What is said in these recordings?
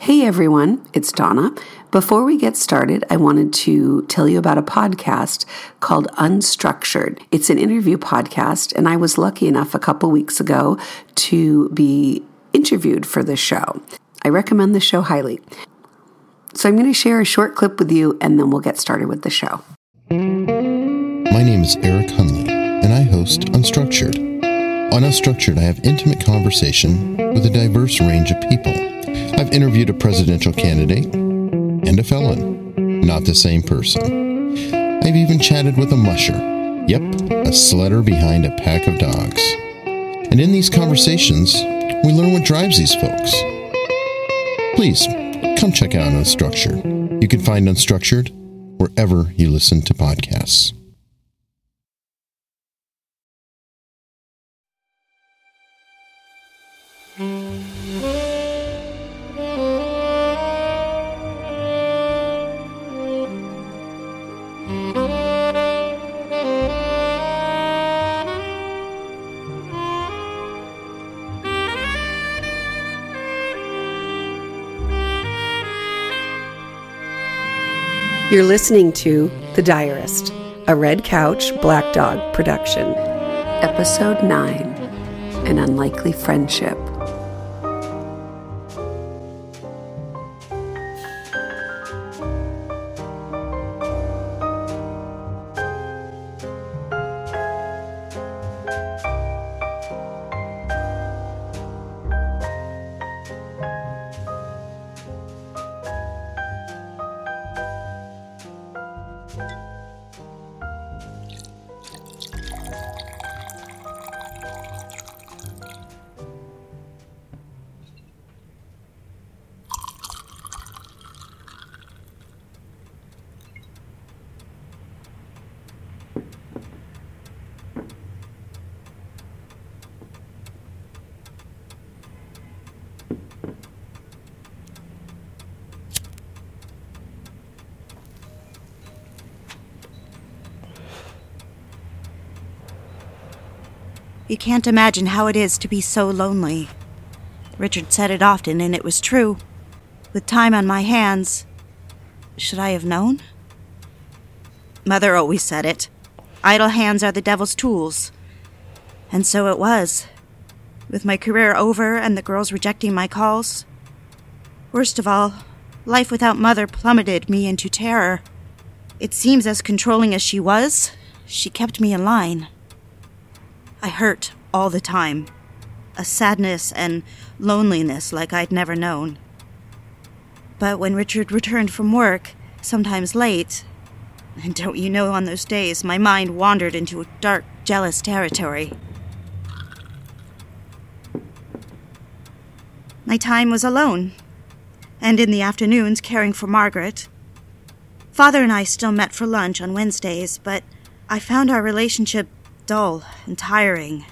Hey everyone, it's Donna. Before we get started, I wanted to tell you about a podcast called Unstructured. It's an interview podcast, and I was lucky enough a couple weeks ago to be interviewed for the show. I recommend the show highly. So I'm going to share a short clip with you, and then we'll get started with the show. My name is Eric Hunley, and I host Unstructured. On Unstructured, I have intimate conversation with a diverse range of people. I've interviewed a presidential candidate and a felon, not the same person. I've even chatted with a musher. Yep, a sledder behind a pack of dogs. And in these conversations, we learn what drives these folks. Please, come check out Unstructured. You can find Unstructured wherever you listen to podcasts. You're listening to The Diarist, a Red Couch Black Dog production. Episode 9 An Unlikely Friendship. You can't imagine how it is to be so lonely. Richard said it often, and it was true. With time on my hands, should I have known? Mother always said it. Idle hands are the devil's tools. And so it was. With my career over and the girls rejecting my calls. Worst of all, life without mother plummeted me into terror. It seems as controlling as she was, she kept me in line. I hurt all the time. A sadness and loneliness like I'd never known. But when Richard returned from work, sometimes late, and don't you know on those days my mind wandered into a dark, jealous territory. My time was alone, and in the afternoons caring for Margaret. Father and I still met for lunch on Wednesdays, but I found our relationship dull and tiring.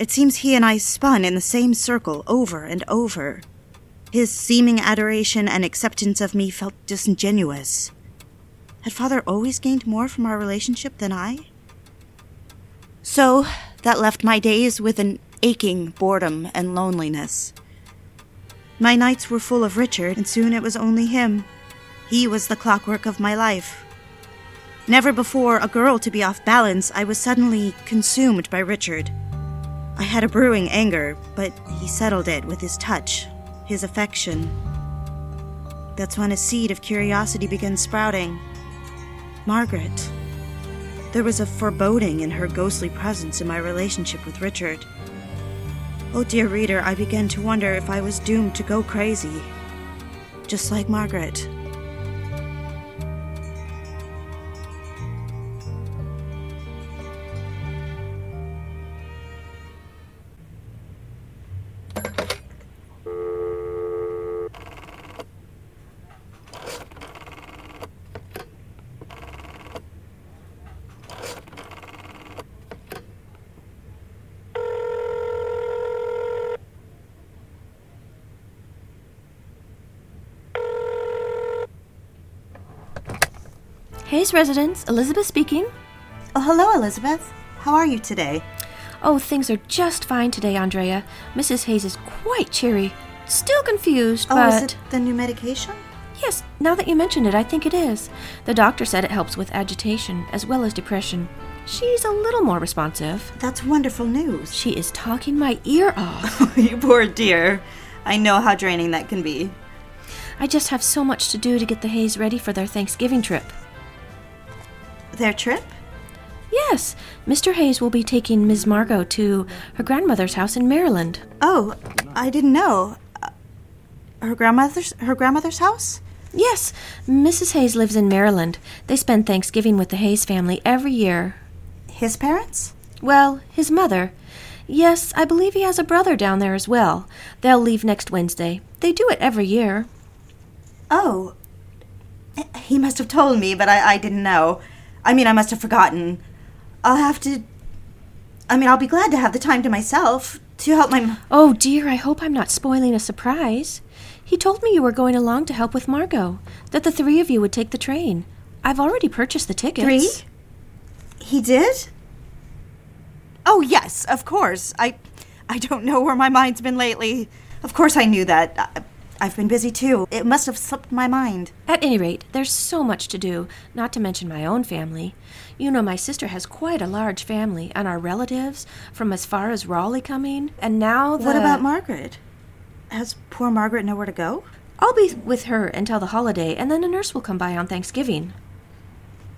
It seems he and I spun in the same circle over and over. His seeming adoration and acceptance of me felt disingenuous. Had father always gained more from our relationship than I? So, that left my days with an aching boredom and loneliness. My nights were full of Richard, and soon it was only him. He was the clockwork of my life. Never before a girl to be off balance, I was suddenly consumed by Richard. I had a brewing anger, but he settled it with his touch, his affection. That's when a seed of curiosity began sprouting. Margaret. There was a foreboding in her ghostly presence in my relationship with Richard. Oh, dear reader, I began to wonder if I was doomed to go crazy. Just like Margaret. Hayes residence, Elizabeth speaking. Oh, hello, Elizabeth. How are you today? Oh, things are just fine today, Andrea. Mrs. Hayes is quite cheery. Still confused, Oh, but is it the new medication? yes, now that you mention it, I think it is. The doctor said it helps with agitation as well as depression. She's a little more responsive. That's wonderful news. She is talking my ear off. Oh, you poor dear. I know how draining that can be. I just have so much to do to get the Hayes ready for their Thanksgiving trip. Their trip? Yes, Mr. Hayes will be taking Ms. Margot to her grandmother's house in Maryland. Oh, I didn't know. Uh, Her grandmother's her grandmother's house? Yes, Mrs. Hayes lives in Maryland. They spend Thanksgiving with the Hayes family every year. His parents? Well, his mother. Yes, I believe he has a brother down there as well. They'll leave next Wednesday. They do it every year. Oh. He must have told me, but I, I didn't know. I mean, I must have forgotten. I'll have to. I mean, I'll be glad to have the time to myself to help my. m- Oh dear, I hope I'm not spoiling a surprise. He told me you were going along to help with Margot, that the three of you would take the train. I've already purchased the tickets. Three? He did? Oh, yes, of course. I I don't know where my mind's been lately. Of course I knew that. I've been busy too. It must have slipped my mind. At any rate, there's so much to do, not to mention my own family. You know, my sister has quite a large family, and our relatives from as far as Raleigh coming, and now the... What about Margaret? Has poor Margaret nowhere to go? I'll be with her until the holiday, and then a nurse will come by on Thanksgiving.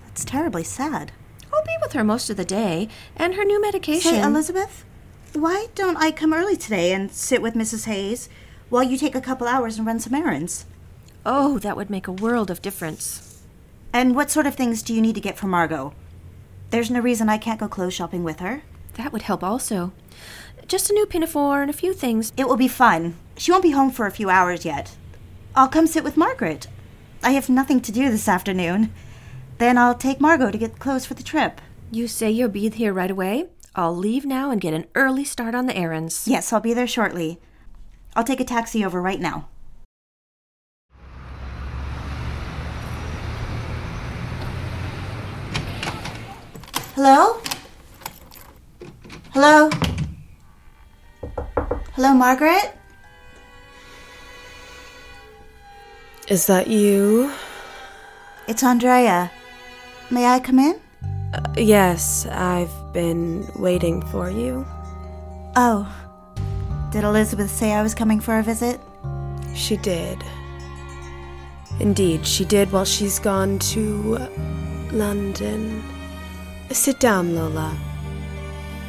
That's terribly sad. I'll be with her most of the day, and her new medication. Say, Elizabeth, why don't I come early today and sit with Mrs. Hayes while you take a couple hours and run some errands? Oh, that would make a world of difference. And what sort of things do you need to get for Margot? There's no reason I can't go clothes shopping with her. That would help also. Just a new pinafore and a few things. It will be fun. She won't be home for a few hours yet. I'll come sit with Margaret. I have nothing to do this afternoon. Then I'll take Margot to get clothes for the trip. You say you'll be here right away? I'll leave now and get an early start on the errands. Yes, I'll be there shortly. I'll take a taxi over right now. Hello? Hello? Hello, Margaret? Is that you? It's Andrea. May I come in? Uh, yes, I've been waiting for you. Oh. Did Elizabeth say I was coming for a visit? She did. Indeed, she did while she's gone to London. Sit down, Lola.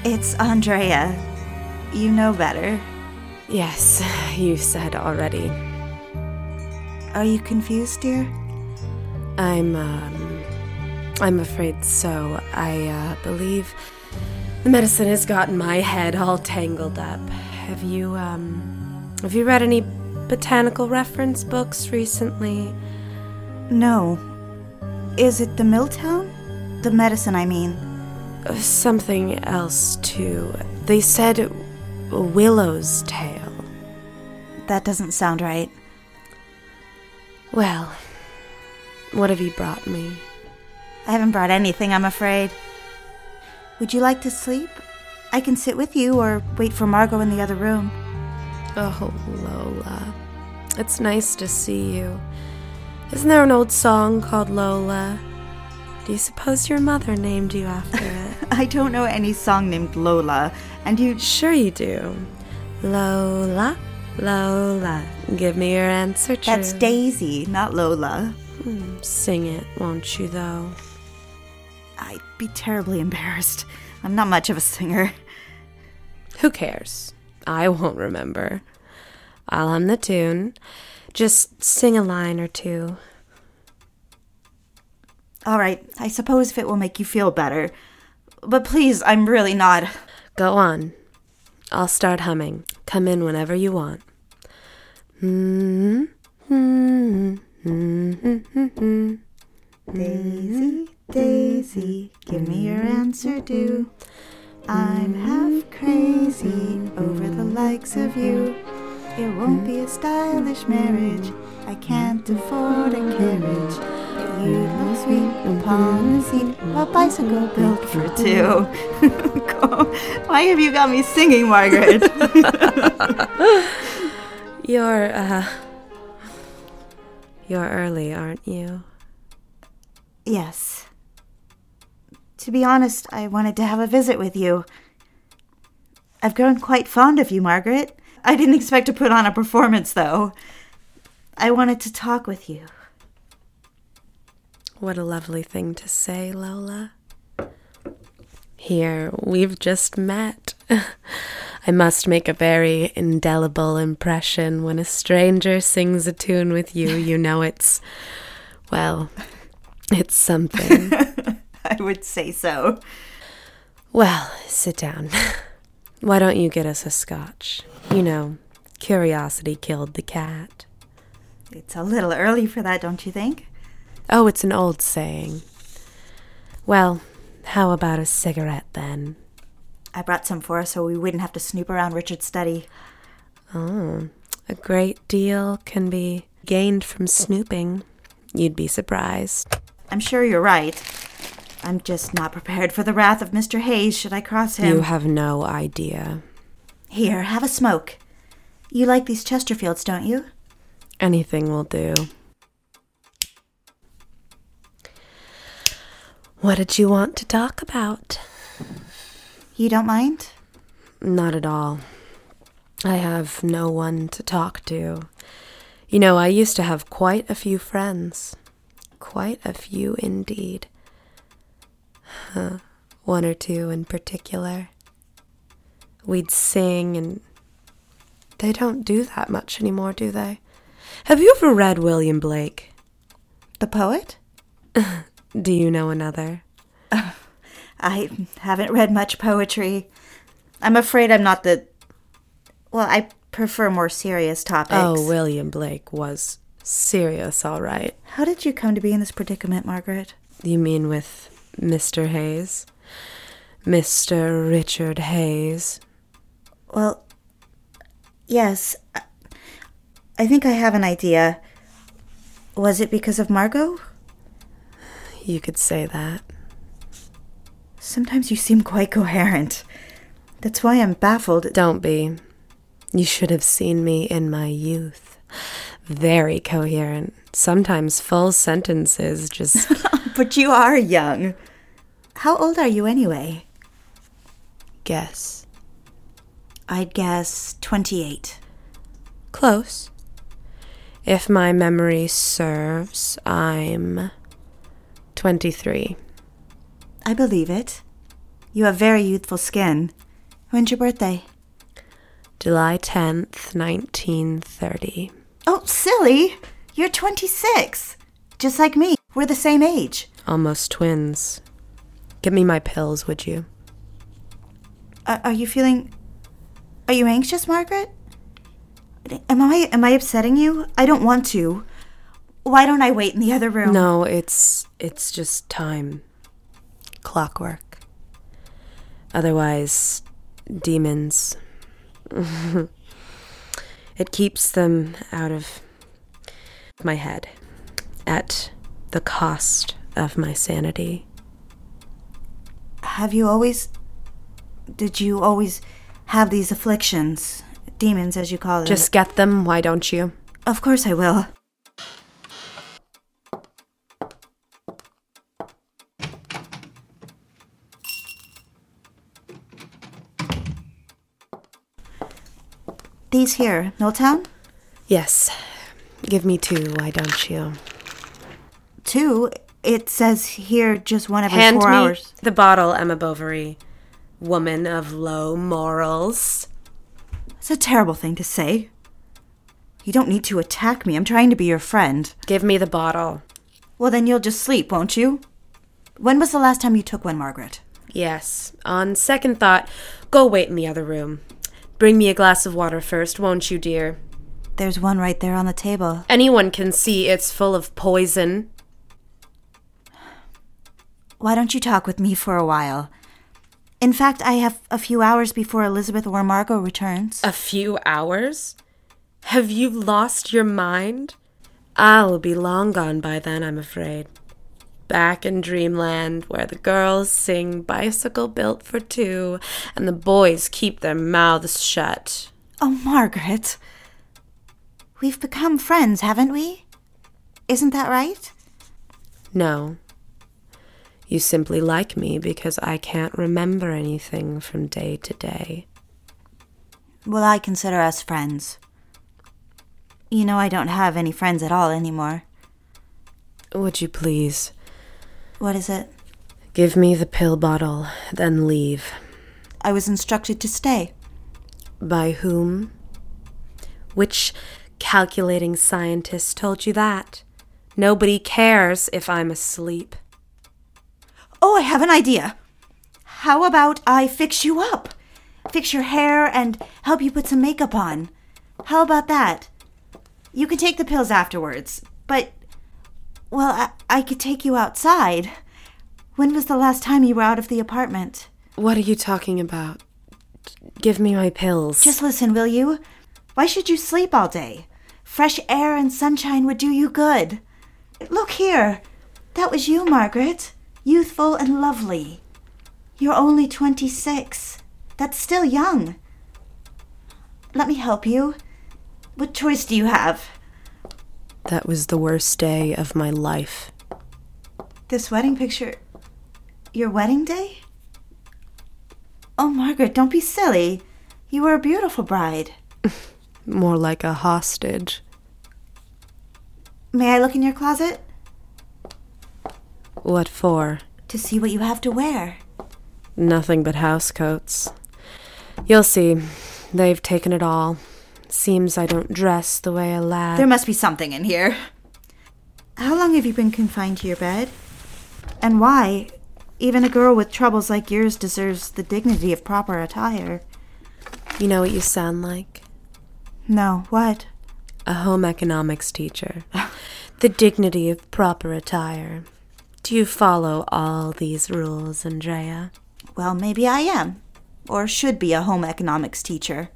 It's Andrea. You know better. Yes, you said already. Are you confused, dear? I'm, um, I'm afraid so. I, uh, believe the medicine has gotten my head all tangled up. Have you, um, have you read any botanical reference books recently? No. Is it the Milltown? The medicine, I mean. Uh, Something else, too. They said Willow's Tale. That doesn't sound right. Well, what have you brought me? I haven't brought anything, I'm afraid. Would you like to sleep? I can sit with you or wait for Margot in the other room. Oh, Lola. It's nice to see you. Isn't there an old song called Lola? Do you suppose your mother named you after it? I don't know any song named Lola, and you. sure you do. Lola, Lola, give me your answer true. That's Daisy, not Lola. Hmm, Sing it, won't you, though? I'd be terribly embarrassed. I'm not much of a singer. Who cares? I won't remember. I'll hum the tune. Just sing a line or two. All right, I suppose if it will make you feel better. But please, I'm really not. Go on. I'll start humming. Come in whenever you want. Hmm. Hmm. Daisy, Daisy, give me your answer do. I'm half crazy over the likes of you. It won't be a stylish marriage. I can't afford a carriage. If you look sweet upon the seat, of a bicycle built for two. Why have you got me singing, Margaret? You're, uh. You're early, aren't you? Yes. To be honest, I wanted to have a visit with you. I've grown quite fond of you, Margaret. I didn't expect to put on a performance, though. I wanted to talk with you. What a lovely thing to say, Lola. Here, we've just met. I must make a very indelible impression when a stranger sings a tune with you. You know it's, well, it's something. I would say so. well, sit down. Why don't you get us a scotch? You know, curiosity killed the cat. It's a little early for that, don't you think? Oh, it's an old saying. Well, how about a cigarette then? I brought some for us so we wouldn't have to snoop around Richard's study. Oh, a great deal can be gained from snooping. You'd be surprised. I'm sure you're right. I'm just not prepared for the wrath of Mr. Hayes should I cross him. You have no idea. Here, have a smoke. You like these Chesterfields, don't you? Anything will do. What did you want to talk about? You don't mind? Not at all. I have no one to talk to. You know, I used to have quite a few friends. Quite a few indeed. One or two in particular. We'd sing, and they don't do that much anymore, do they? Have you ever read William Blake? The poet? Do you know another? I haven't read much poetry. I'm afraid I'm not the. Well, I prefer more serious topics. Oh, William Blake was serious, all right. How did you come to be in this predicament, Margaret? You mean with Mr. Hayes? Mr. Richard Hayes? Well, yes. I- think I have an idea. Was it because of Margot? You could say that. Sometimes you seem quite coherent. That's why I'm baffled. Don't be. You should have seen me in my youth. Very coherent. Sometimes full sentences just. But you are young. How old are you anyway? guess. I'd guess 28. Close. If my memory serves, I'm 23. I believe it. You have very youthful skin. When's your birthday? July 10th, 1930. Oh, silly! You're 26. Just like me. We're the same age. Almost twins. Give me my pills, would you? Are, are you feeling. Are you anxious, Margaret? Am I am I upsetting you? I don't want to. Why don't I wait in the other room? No, it's it's just time. Clockwork. Otherwise, demons. it keeps them out of my head at the cost of my sanity. Have you always. Did you always have these afflictions? Demons, as you call them. Just get them, why don't you? Of course I will. These here, Milltown? Yes. Give me two, why don't you? Two. It says here just one every Hand four me hours. the bottle, Emma Bovary. Woman of low morals. It's a terrible thing to say. You don't need to attack me. I'm trying to be your friend. Give me the bottle. Well, then you'll just sleep, won't you? When was the last time you took one, Margaret? Yes. On second thought, go wait in the other room. Bring me a glass of water first, won't you, dear? There's one right there on the table. Anyone can see it's full of poison. Why don't you talk with me for a while? In fact, I have a few hours before Elizabeth or Margot returns. A few hours? Have you lost your mind? I'll be long gone by then, I'm afraid. Back in dreamland, where the girls sing Bicycle Built for Two and the boys keep their mouths shut. oh, Margaret. We've become friends, haven't we? Isn't that right? No. You simply like me because I can't remember anything from day to day. Well, I consider us friends. You know, I don't have any friends at all anymore. Would you please What is it? give me the pill bottle, then leave? I was instructed to stay. By whom? Which calculating scientist told you that? Nobody cares if I'm asleep. Oh, I have an idea. How about I fix you up? Fix your hair and help you put some makeup on. How about that? You can take the pills afterwards, but. Well, I, I could take you outside. When was the last time you were out of the apartment? What are you talking about? Give me my pills. Just listen, will you? Why should you sleep all day? Fresh air and sunshine would do you good. Look here. That was you, Margaret. Youthful and lovely. You're only 26. That's still young. Let me help you. What choice do you have? That was the worst day of my life. This wedding picture. Your wedding day? Oh, Margaret, don't be silly. You were a beautiful bride. More like a hostage. May I look in your closet? What for? To see what you have to wear. Nothing but housecoats. You'll see. They've taken it all. Seems I don't dress the way a lad. There must be something in here. How long have you been confined to your bed? And why? Even a girl with troubles like yours deserves the dignity of proper attire. You know what you sound like? No, what? A home economics teacher. the dignity of proper attire. Do you follow all these rules, Andrea? Well, maybe I am. Or should be a home economics teacher.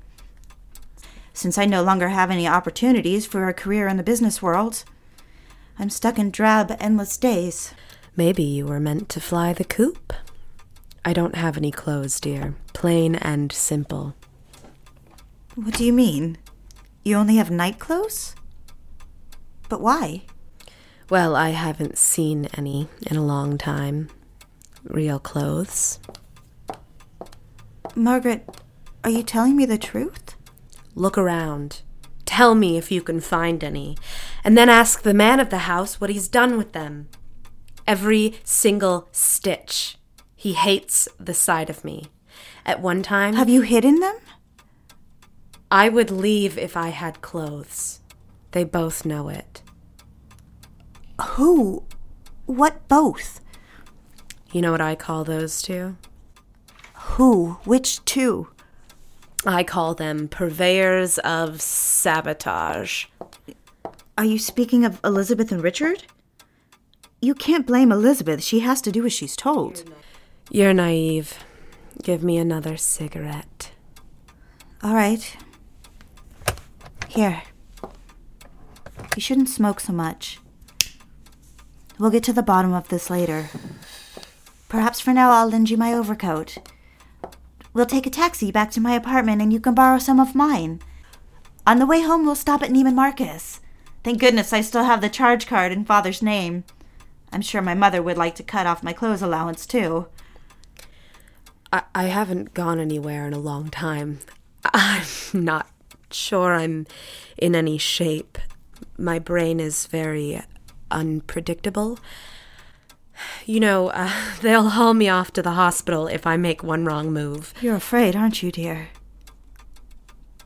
Since I no longer have any opportunities for a career in the business world, I'm stuck in drab, endless days. Maybe you were meant to fly the coop. I don't have any clothes, dear. Plain and simple. What do you mean? You only have night clothes? But why? Well, I haven't seen any in a long time. Real clothes. Margaret, are you telling me the truth? Look around. Tell me if you can find any. And then ask the man of the house what he's done with them. Every single stitch. He hates the sight of me. At one time, Have you hidden them? I would leave if I had clothes. They both know it. Who? What both? You know what I call those two? Who? Which two? I call them purveyors of sabotage. Are you speaking of Elizabeth and Richard? You can't blame Elizabeth. She has to do as she's told. You're naive. Give me another cigarette. All right. Here. You shouldn't smoke so much. We'll get to the bottom of this later. Perhaps for now I'll lend you my overcoat. We'll take a taxi back to my apartment and you can borrow some of mine. On the way home, we'll stop at Neiman Marcus. Thank goodness I still have the charge card in Father's name. I'm sure my mother would like to cut off my clothes allowance, too. I, I haven't gone anywhere in a long time. I'm not sure I'm in any shape. My brain is very unpredictable. You know, uh, they'll haul me off to the hospital if I make one wrong move. You're afraid, aren't you, dear?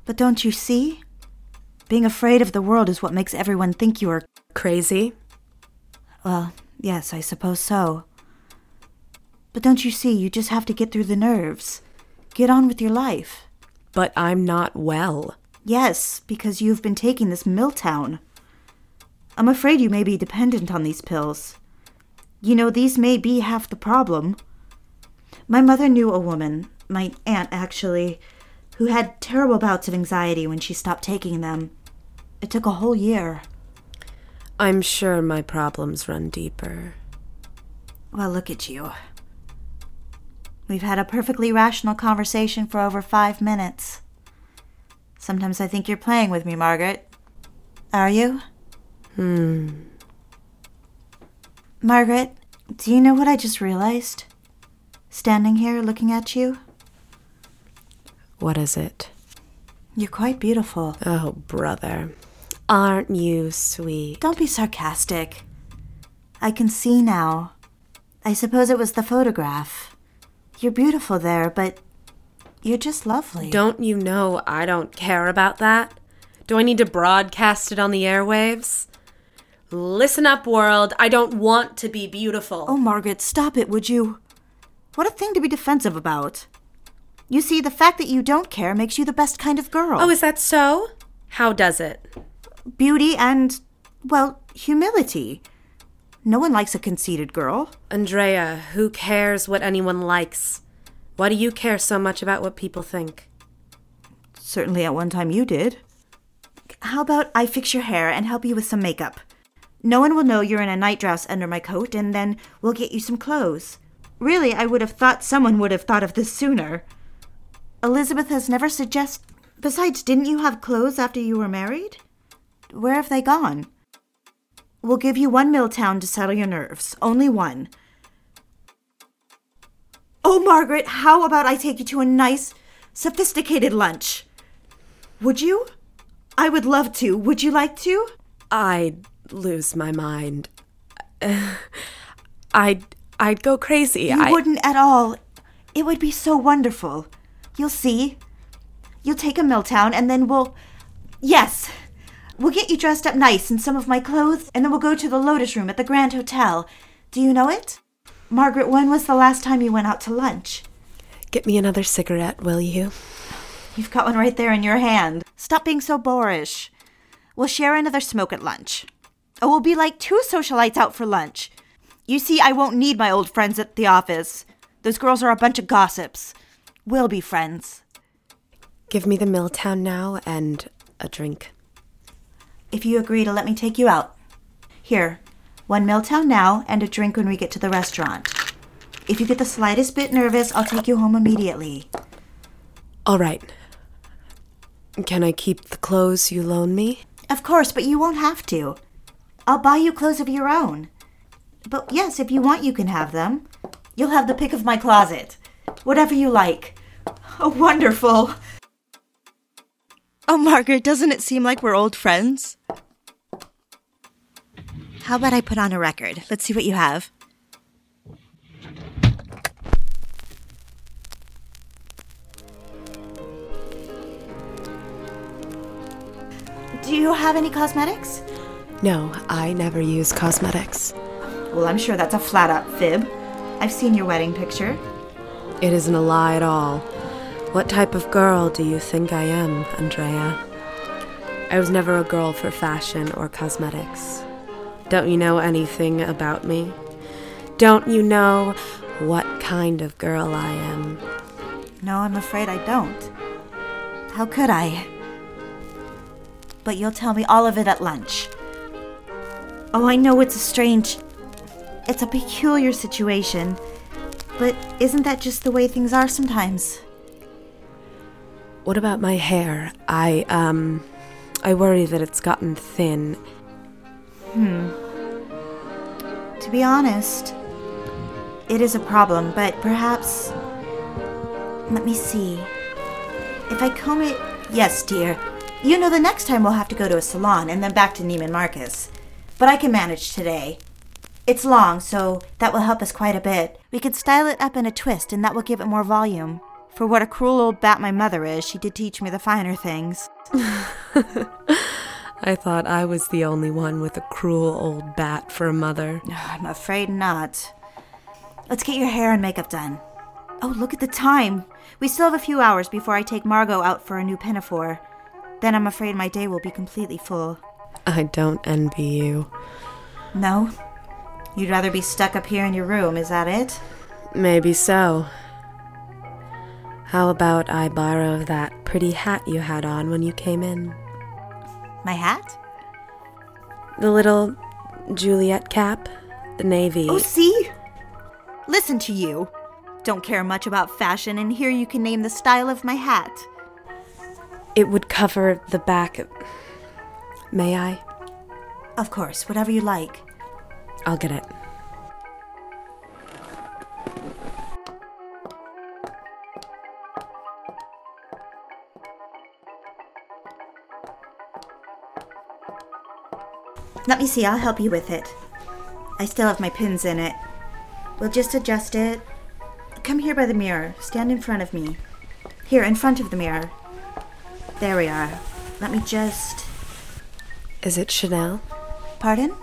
But don't you see? Being afraid of the world is what makes everyone think you are. Crazy? Well, yes, I suppose so. But don't you see, you just have to get through the nerves. Get on with your life. But I'm not well. Yes, because you've been taking this Milltown. I'm afraid you may be dependent on these pills. You know, these may be half the problem. My mother knew a woman, my aunt actually, who had terrible bouts of anxiety when she stopped taking them. It took a whole year. I'm sure my problems run deeper. Well, look at you. We've had a perfectly rational conversation for over five minutes. Sometimes I think you're playing with me, Margaret. Are you? Hmm. Margaret, do you know what I just realized? Standing here looking at you? What is it? You're quite beautiful. Oh, brother. Aren't you sweet? Don't be sarcastic. I can see now. I suppose it was the photograph. You're beautiful there, but you're just lovely. Don't you know I don't care about that? Do I need to broadcast it on the airwaves? Listen up, world. I don't want to be beautiful. Oh, Margaret, stop it, would you? What a thing to be defensive about. You see, the fact that you don't care makes you the best kind of girl. Oh, is that so? How does it? beauty and, well, humility. No one likes a conceited girl. Andrea, who cares what anyone likes? Why do you care so much about what people think? Certainly at one time you did. How about I fix your hair and help you with some makeup? No one will know you're in a night dress under my coat, and then we'll get you some clothes. Really, I would have thought someone would have thought of this sooner. Elizabeth has never suggested. Besides, didn't you have clothes after you were married? Where have they gone? We'll give you one Milltown to settle your nerves. Only one. Oh, Margaret, how about I take you to a nice, sophisticated lunch? Would you? I would love to. Would you like to? I'd lose my mind. I'd I'd go crazy. You I wouldn't at all. It would be so wonderful. You'll see. You'll take a Milltown and then we'll. Yes! We'll get you dressed up nice in some of my clothes and then we'll go to the Lotus Room at the Grand Hotel. Do you know it? Margaret, when was the last time you went out to lunch? get me another cigarette, will you? You've got one right there in your hand. Stop being so boorish. We'll share another smoke at lunch. Oh, we'll be like two socialites out for lunch. You see, I won't need my old friends at the office. Those girls are a bunch of gossips. We'll be friends. Give me the Milltown now and a drink. If you agree to let me take you out. Here, one Milltown now and a drink when we get to the restaurant. If you get the slightest bit nervous, I'll take you home immediately. All right. Can I keep the clothes you loan me? Of course, but you won't have to. I'll buy you clothes of your own. But yes, if you want, you can have them. You'll have the pick of my closet. Whatever you like. Oh, wonderful. Oh, Margaret, doesn't it seem like we're old friends? How about I put on a record? Let's see what you have. Do you have any cosmetics? No, I never use cosmetics. Well, I'm sure that's a flat out fib. I've seen your wedding picture. It isn't a lie at all. What type of girl do you think I am, Andrea? I was never a girl for fashion or cosmetics. Don't you know anything about me? Don't you know what kind of girl I am? No, I'm afraid I don't. How could I? But you'll tell me all of it at lunch. Oh, I know it's a strange. It's a peculiar situation. But isn't that just the way things are sometimes? What about my hair? I, um, I worry that it's gotten thin. Hmm. To be honest, it is a problem, but perhaps. Let me see. If I comb it. Yes, dear. You know, the next time we'll have to go to a salon and then back to Neiman Marcus. But I can manage today. It's long, so that will help us quite a bit. We could style it up in a twist, and that will give it more volume. For what a cruel old bat my mother is, she did teach me the finer things. I thought I was the only one with a cruel old bat for a mother. I'm afraid not. Let's get your hair and makeup done. Oh, look at the time. We still have a few hours before I take Margot out for a new pinafore. Then I'm afraid my day will be completely full. I don't envy you. No? You'd rather be stuck up here in your room, is that it? Maybe so. How about I borrow that pretty hat you had on when you came in? My hat? The little Juliet cap? The navy. Oh, see? Listen to you. Don't care much about fashion, and here you can name the style of my hat. It would cover the back. May I? Of course, whatever you like. I'll get it. Let me see, I'll help you with it. I still have my pins in it. We'll just adjust it. Come here by the mirror. Stand in front of me. Here, in front of the mirror. There we are. Let me just. Is it Chanel? Pardon?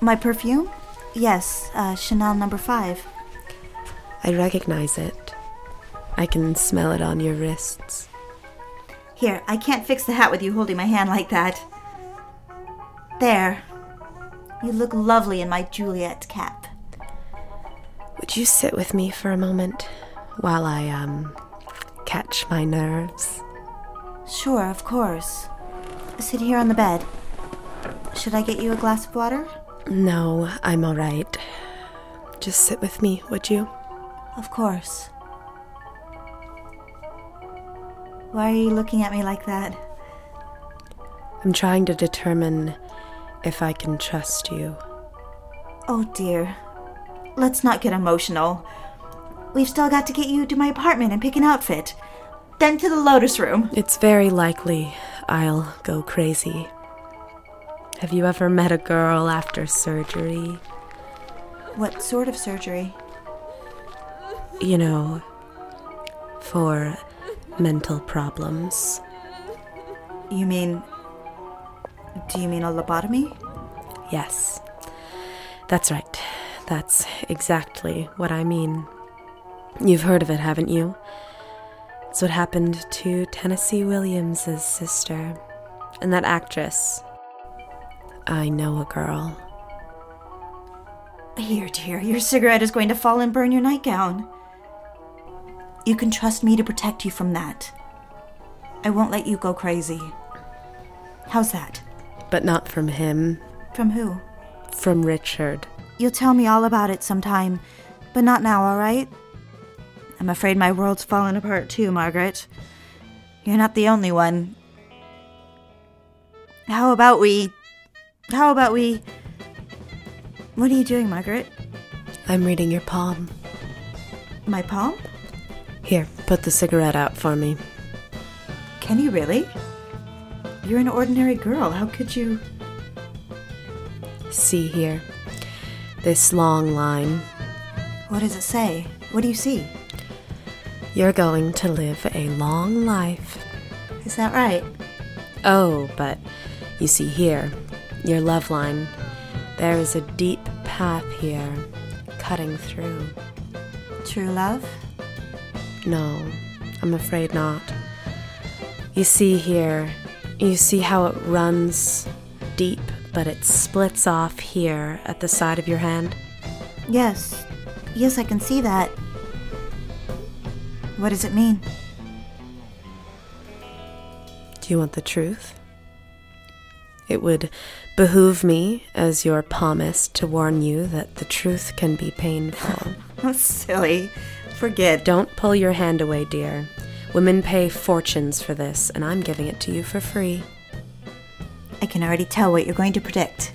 My perfume? Yes, uh, Chanel number five. I recognize it. I can smell it on your wrists. Here, I can't fix the hat with you holding my hand like that. There. You look lovely in my Juliet cap. Would you sit with me for a moment while I, um, catch my nerves? Sure, of course. Sit here on the bed. Should I get you a glass of water? No, I'm all right. Just sit with me, would you? Of course. Why are you looking at me like that? I'm trying to determine if I can trust you. Oh dear. Let's not get emotional. We've still got to get you to my apartment and pick an outfit. Then to the Lotus Room. It's very likely I'll go crazy. Have you ever met a girl after surgery? What sort of surgery? You know, for mental problems. You mean. Do you mean a lobotomy? Yes. That's right. That's exactly what I mean. You've heard of it, haven't you? It's what happened to Tennessee Williams' sister. And that actress. I know a girl. Here, dear, your cigarette is going to fall and burn your nightgown. You can trust me to protect you from that. I won't let you go crazy. How's that? But not from him. From who? From Richard. You'll tell me all about it sometime, but not now, all right? I'm afraid my world's fallen apart too, Margaret. You're not the only one. How about we. How about we. What are you doing, Margaret? I'm reading your palm. My palm? Here, put the cigarette out for me. Can you really? You're an ordinary girl. How could you. See here. This long line. What does it say? What do you see? You're going to live a long life. Is that right? Oh, but you see here, your love line. There is a deep path here, cutting through. True love? No, I'm afraid not. You see here, you see how it runs deep, but it splits off here at the side of your hand? Yes. Yes, I can see that. What does it mean? Do you want the truth? It would behoove me, as your palmist, to warn you that the truth can be painful. Oh, silly. Forget. Don't pull your hand away, dear. Women pay fortunes for this, and I'm giving it to you for free. I can already tell what you're going to predict.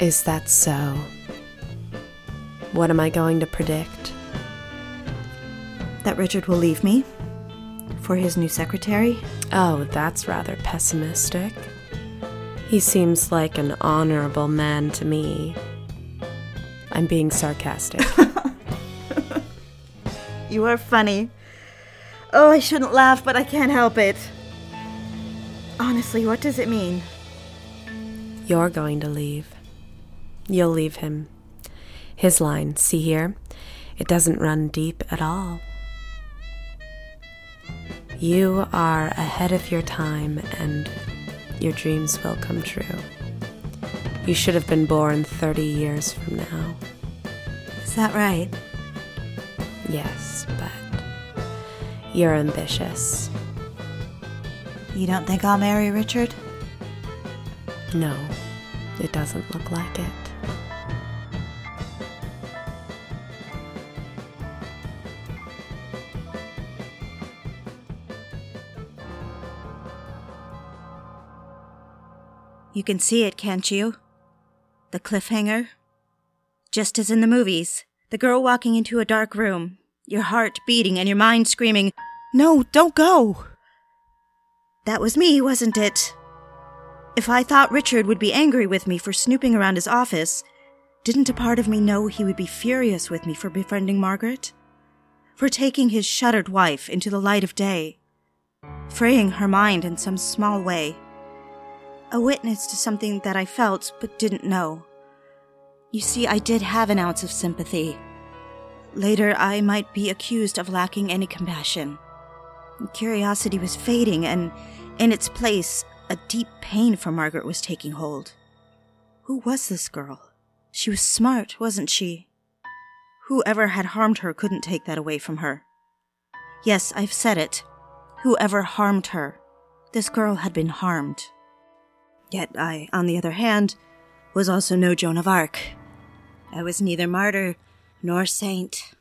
Is that so? What am I going to predict? That Richard will leave me for his new secretary. Oh, that's rather pessimistic. He seems like an honorable man to me. I'm being sarcastic. You are funny. Oh, I shouldn't laugh, but I can't help it. Honestly, what does it mean? You're going to leave. You'll leave him. His line, see here? It doesn't run deep at all. You are ahead of your time, and your dreams will come true. You should have been born 30 years from now. Is that right? Yes, but you're ambitious. You don't think I'll marry Richard? No, it doesn't look like it. You can see it, can't you? The cliffhanger? Just as in the movies, the girl walking into a dark room, your heart beating and your mind screaming, No, don't go! That was me, wasn't it? If I thought Richard would be angry with me for snooping around his office, didn't a part of me know he would be furious with me for befriending Margaret? For taking his shuttered wife into the light of day? Freeing her mind in some small way? A witness to something that I felt but didn't know. You see, I did have an ounce of sympathy. Later, I might be accused of lacking any compassion. Curiosity was fading, and in its place, a deep pain for Margaret was taking hold. Who was this girl? She was smart, wasn't she? Whoever had harmed her couldn't take that away from her. Yes, I've said it. Whoever harmed her. This girl had been harmed. Yet I, on the other hand, was also no Joan of Arc. I was neither martyr nor saint.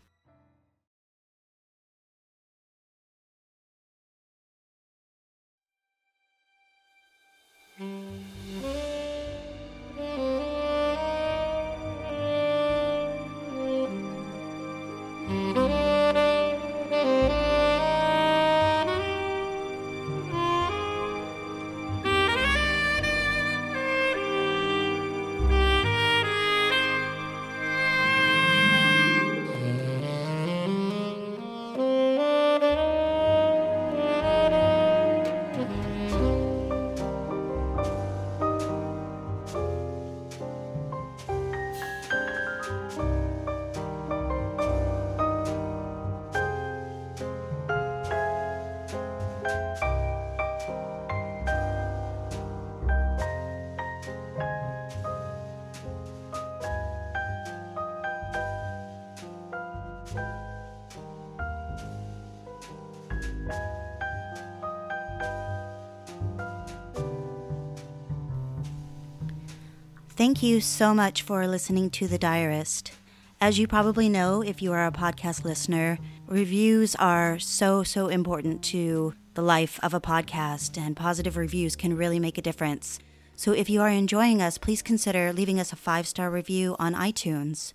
Thank you so much for listening to The Diarist. As you probably know, if you are a podcast listener, reviews are so, so important to the life of a podcast, and positive reviews can really make a difference. So if you are enjoying us, please consider leaving us a five star review on iTunes.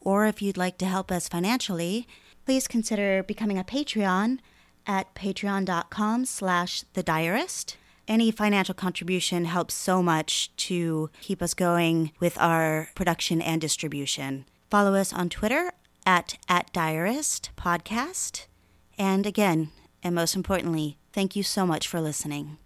Or if you'd like to help us financially, please consider becoming a Patreon at patreon.com slash the diarist. Any financial contribution helps so much to keep us going with our production and distribution. Follow us on Twitter at, at Diarist Podcast. And again, and most importantly, thank you so much for listening.